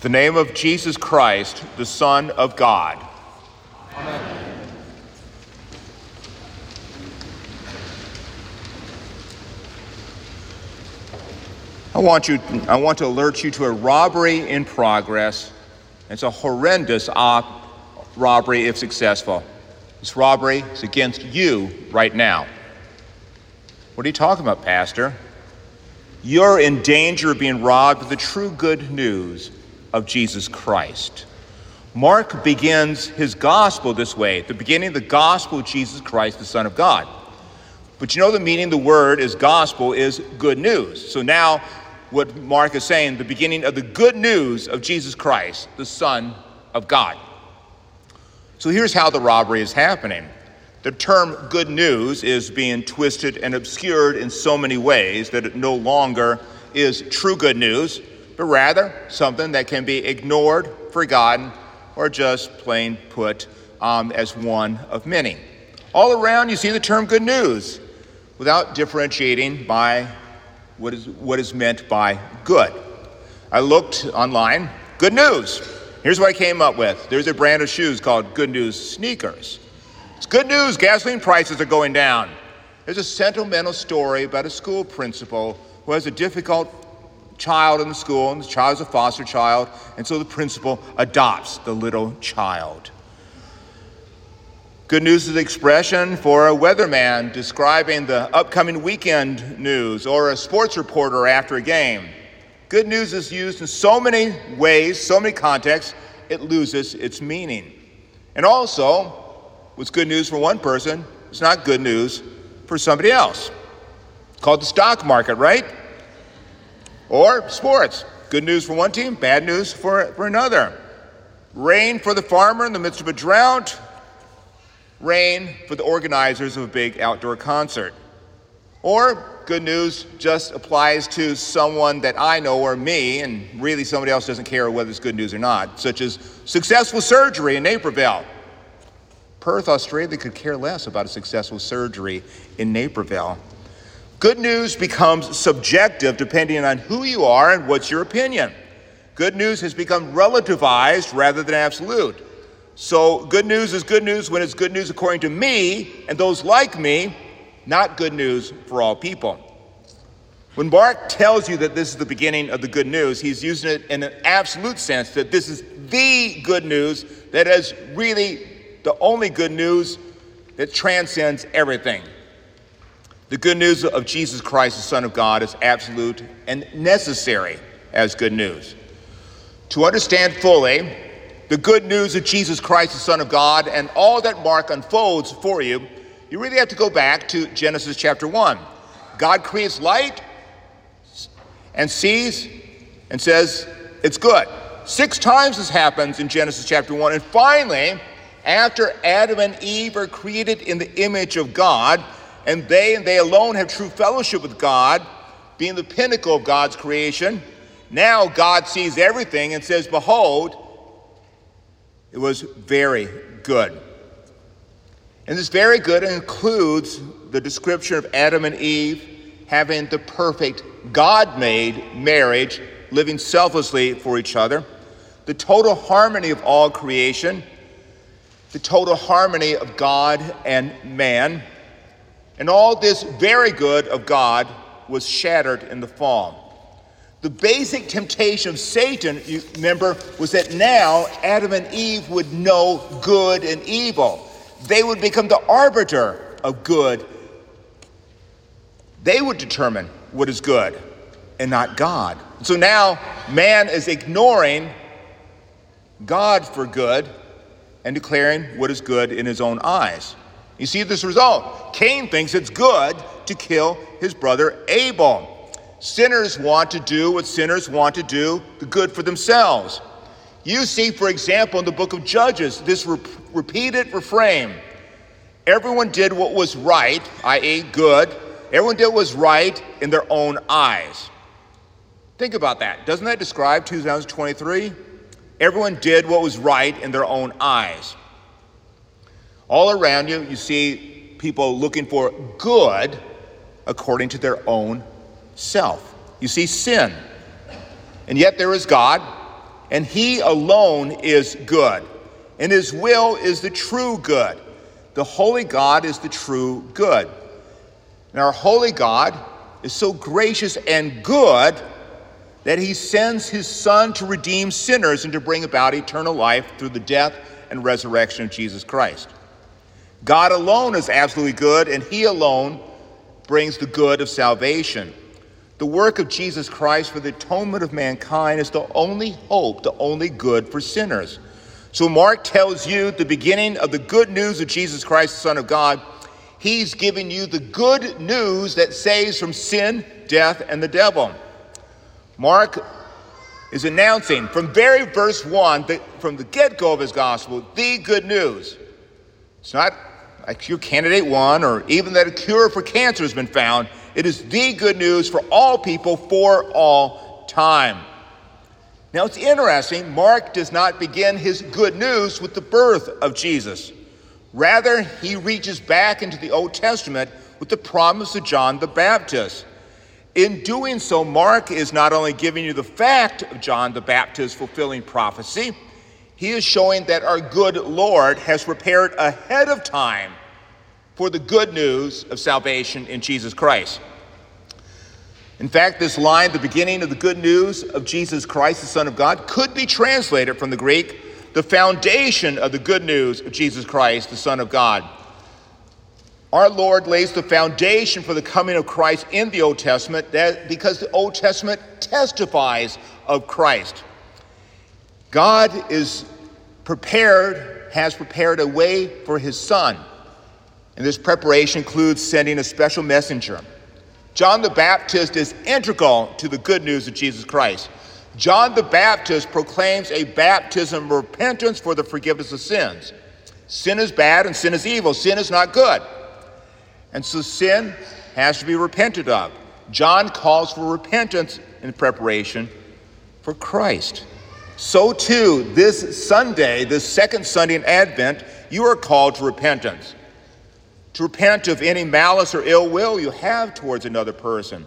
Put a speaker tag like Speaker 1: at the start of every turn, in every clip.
Speaker 1: The name of Jesus Christ, the Son of God.
Speaker 2: Amen.
Speaker 1: I want, you, I want to alert you to a robbery in progress. It's a horrendous op- robbery if successful. This robbery is against you right now. What are you talking about, Pastor? You're in danger of being robbed of the true good news of Jesus Christ. Mark begins his gospel this way the beginning of the gospel of Jesus Christ, the Son of God. But you know the meaning of the word is gospel is good news. So now what Mark is saying, the beginning of the good news of Jesus Christ, the Son of God. So here's how the robbery is happening. The term good news is being twisted and obscured in so many ways that it no longer is true good news, but rather something that can be ignored, forgotten, or just plain put um, as one of many. All around, you see the term good news without differentiating by what is, what is meant by good. I looked online, good news. Here's what I came up with there's a brand of shoes called Good News Sneakers. It's good news, gasoline prices are going down. There's a sentimental story about a school principal who has a difficult child in the school, and the child is a foster child, and so the principal adopts the little child. Good news is the expression for a weatherman describing the upcoming weekend news or a sports reporter after a game. Good news is used in so many ways, so many contexts, it loses its meaning. And also, what's good news for one person is not good news for somebody else. It's called the stock market, right? Or sports. Good news for one team, bad news for, for another. Rain for the farmer in the midst of a drought, rain for the organizers of a big outdoor concert. Or good news just applies to someone that I know or me, and really somebody else doesn't care whether it's good news or not, such as successful surgery in Naperville. Perth, Australia could care less about a successful surgery in Naperville. Good news becomes subjective depending on who you are and what's your opinion. Good news has become relativized rather than absolute. So, good news is good news when it's good news according to me and those like me, not good news for all people. When Mark tells you that this is the beginning of the good news, he's using it in an absolute sense that this is the good news that is really the only good news that transcends everything. The good news of Jesus Christ, the Son of God, is absolute and necessary as good news. To understand fully the good news of Jesus Christ, the Son of God, and all that Mark unfolds for you, you really have to go back to Genesis chapter 1. God creates light and sees and says, It's good. Six times this happens in Genesis chapter 1. And finally, after Adam and Eve are created in the image of God, and they and they alone have true fellowship with God, being the pinnacle of God's creation, now God sees everything and says, Behold, it was very good. And this very good includes the description of Adam and Eve having the perfect God made marriage, living selflessly for each other, the total harmony of all creation, the total harmony of God and man. And all this very good of God was shattered in the fall. The basic temptation of Satan, you remember, was that now Adam and Eve would know good and evil. They would become the arbiter of good. They would determine what is good and not God. So now man is ignoring God for good and declaring what is good in his own eyes. You see this result. Cain thinks it's good to kill his brother Abel. Sinners want to do what sinners want to do, the good for themselves. You see, for example, in the book of Judges, this re- repeated refrain everyone did what was right, i.e., good. Everyone did what was right in their own eyes. Think about that. Doesn't that describe 2023? Everyone did what was right in their own eyes. All around you, you see people looking for good according to their own self. You see sin. And yet there is God, and He alone is good, and His will is the true good. The holy God is the true good. And our holy God is so gracious and good that He sends His Son to redeem sinners and to bring about eternal life through the death and resurrection of Jesus Christ. God alone is absolutely good, and He alone brings the good of salvation. The work of Jesus Christ for the atonement of mankind is the only hope, the only good for sinners. So, Mark tells you the beginning of the good news of Jesus Christ, the Son of God. He's giving you the good news that saves from sin, death, and the devil. Mark is announcing from very verse 1, that from the get go of his gospel, the good news. It's not like your candidate won or even that a cure for cancer has been found. It is the good news for all people for all time. Now it's interesting, Mark does not begin his good news with the birth of Jesus. Rather, he reaches back into the Old Testament with the promise of John the Baptist. In doing so, Mark is not only giving you the fact of John the Baptist fulfilling prophecy, he is showing that our good Lord has prepared ahead of time for the good news of salvation in Jesus Christ. In fact, this line, the beginning of the good news of Jesus Christ, the Son of God, could be translated from the Greek, the foundation of the good news of Jesus Christ, the Son of God. Our Lord lays the foundation for the coming of Christ in the Old Testament that, because the Old Testament testifies of Christ. God is prepared, has prepared a way for his Son. And this preparation includes sending a special messenger John the Baptist is integral to the good news of Jesus Christ. John the Baptist proclaims a baptism of repentance for the forgiveness of sins. Sin is bad and sin is evil. Sin is not good. And so sin has to be repented of. John calls for repentance in preparation for Christ. So, too, this Sunday, this second Sunday in Advent, you are called to repentance to repent of any malice or ill will you have towards another person,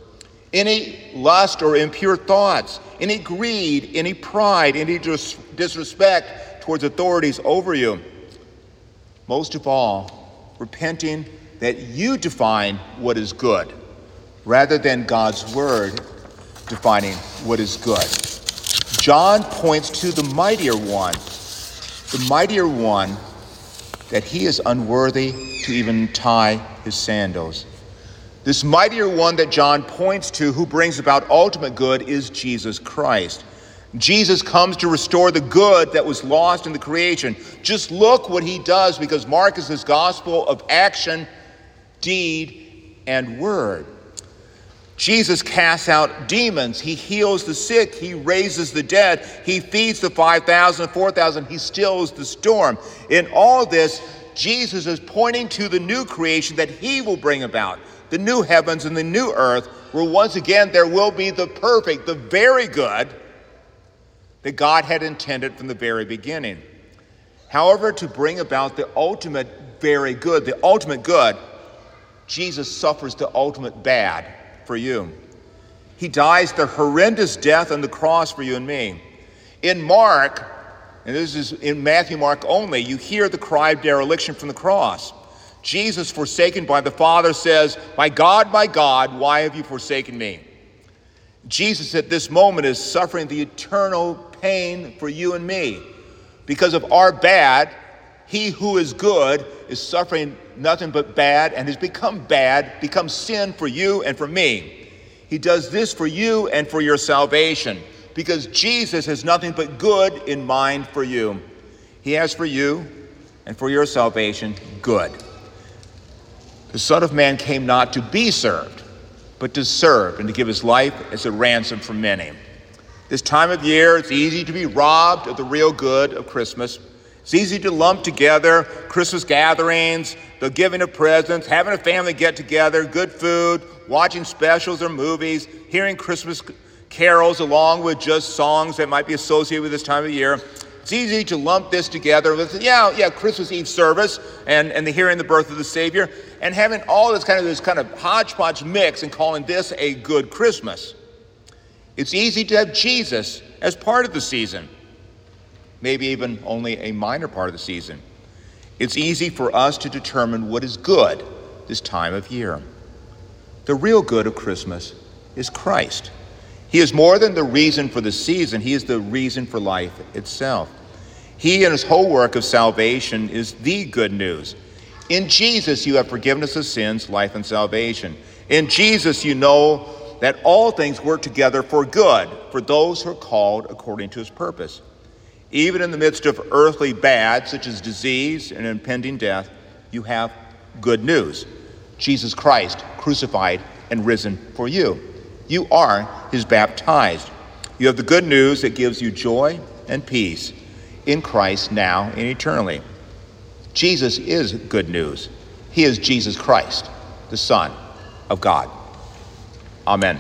Speaker 1: any lust or impure thoughts, any greed, any pride, any dis- disrespect towards authorities over you. Most of all, repenting that you define what is good rather than God's word defining what is good. John points to the mightier one, the mightier one that he is unworthy to even tie his sandals. This mightier one that John points to, who brings about ultimate good, is Jesus Christ. Jesus comes to restore the good that was lost in the creation. Just look what he does because Mark is his gospel of action, deed, and word. Jesus casts out demons. He heals the sick. He raises the dead. He feeds the 5,000, 4,000. He stills the storm. In all this, Jesus is pointing to the new creation that he will bring about the new heavens and the new earth, where once again there will be the perfect, the very good that God had intended from the very beginning. However, to bring about the ultimate very good, the ultimate good, Jesus suffers the ultimate bad for you. He dies the horrendous death on the cross for you and me. In Mark, and this is in Matthew, Mark only, you hear the cry of dereliction from the cross. Jesus, forsaken by the Father, says, My God, my God, why have you forsaken me? Jesus at this moment is suffering the eternal pain for you and me. Because of our bad, he who is good is suffering nothing but bad and has become bad, become sin for you and for me. He does this for you and for your salvation because Jesus has nothing but good in mind for you. He has for you and for your salvation good. The Son of Man came not to be served, but to serve and to give his life as a ransom for many. This time of year, it's easy to be robbed of the real good of Christmas it's easy to lump together Christmas gatherings, the giving of presents, having a family get together, good food, watching specials or movies, hearing Christmas carols along with just songs that might be associated with this time of year. It's easy to lump this together with, yeah, yeah, Christmas Eve service and, and the hearing the birth of the Savior, and having all this kind of this kind of hodgepodge mix and calling this a good Christmas. It's easy to have Jesus as part of the season maybe even only a minor part of the season. It's easy for us to determine what is good this time of year. The real good of Christmas is Christ. He is more than the reason for the season, He is the reason for life itself. He and His whole work of salvation is the good news. In Jesus, you have forgiveness of sins, life, and salvation. In Jesus, you know that all things work together for good for those who are called according to His purpose. Even in the midst of earthly bad, such as disease and impending death, you have good news Jesus Christ crucified and risen for you. You are his baptized. You have the good news that gives you joy and peace in Christ now and eternally. Jesus is good news. He is Jesus Christ, the Son of God. Amen.